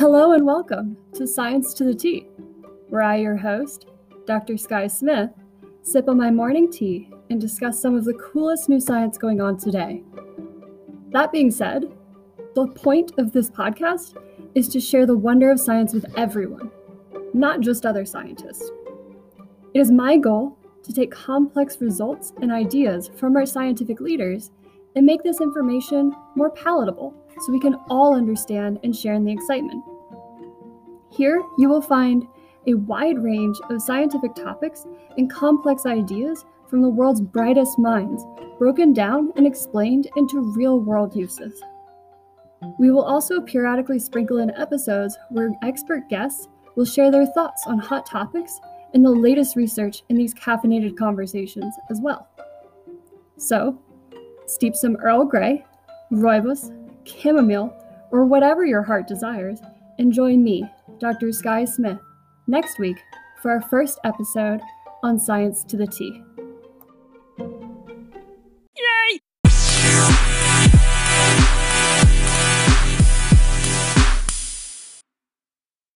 Hello and welcome to Science to the Tea, where I, your host, Dr. Sky Smith, sip on my morning tea and discuss some of the coolest new science going on today. That being said, the point of this podcast is to share the wonder of science with everyone, not just other scientists. It is my goal to take complex results and ideas from our scientific leaders and make this information more palatable so we can all understand and share in the excitement. Here, you will find a wide range of scientific topics and complex ideas from the world's brightest minds, broken down and explained into real world uses. We will also periodically sprinkle in episodes where expert guests will share their thoughts on hot topics and the latest research in these caffeinated conversations as well. So, steep some Earl Grey, rooibos, chamomile, or whatever your heart desires, and join me, Dr. Sky Smith, next week for our first episode on Science to the Tea.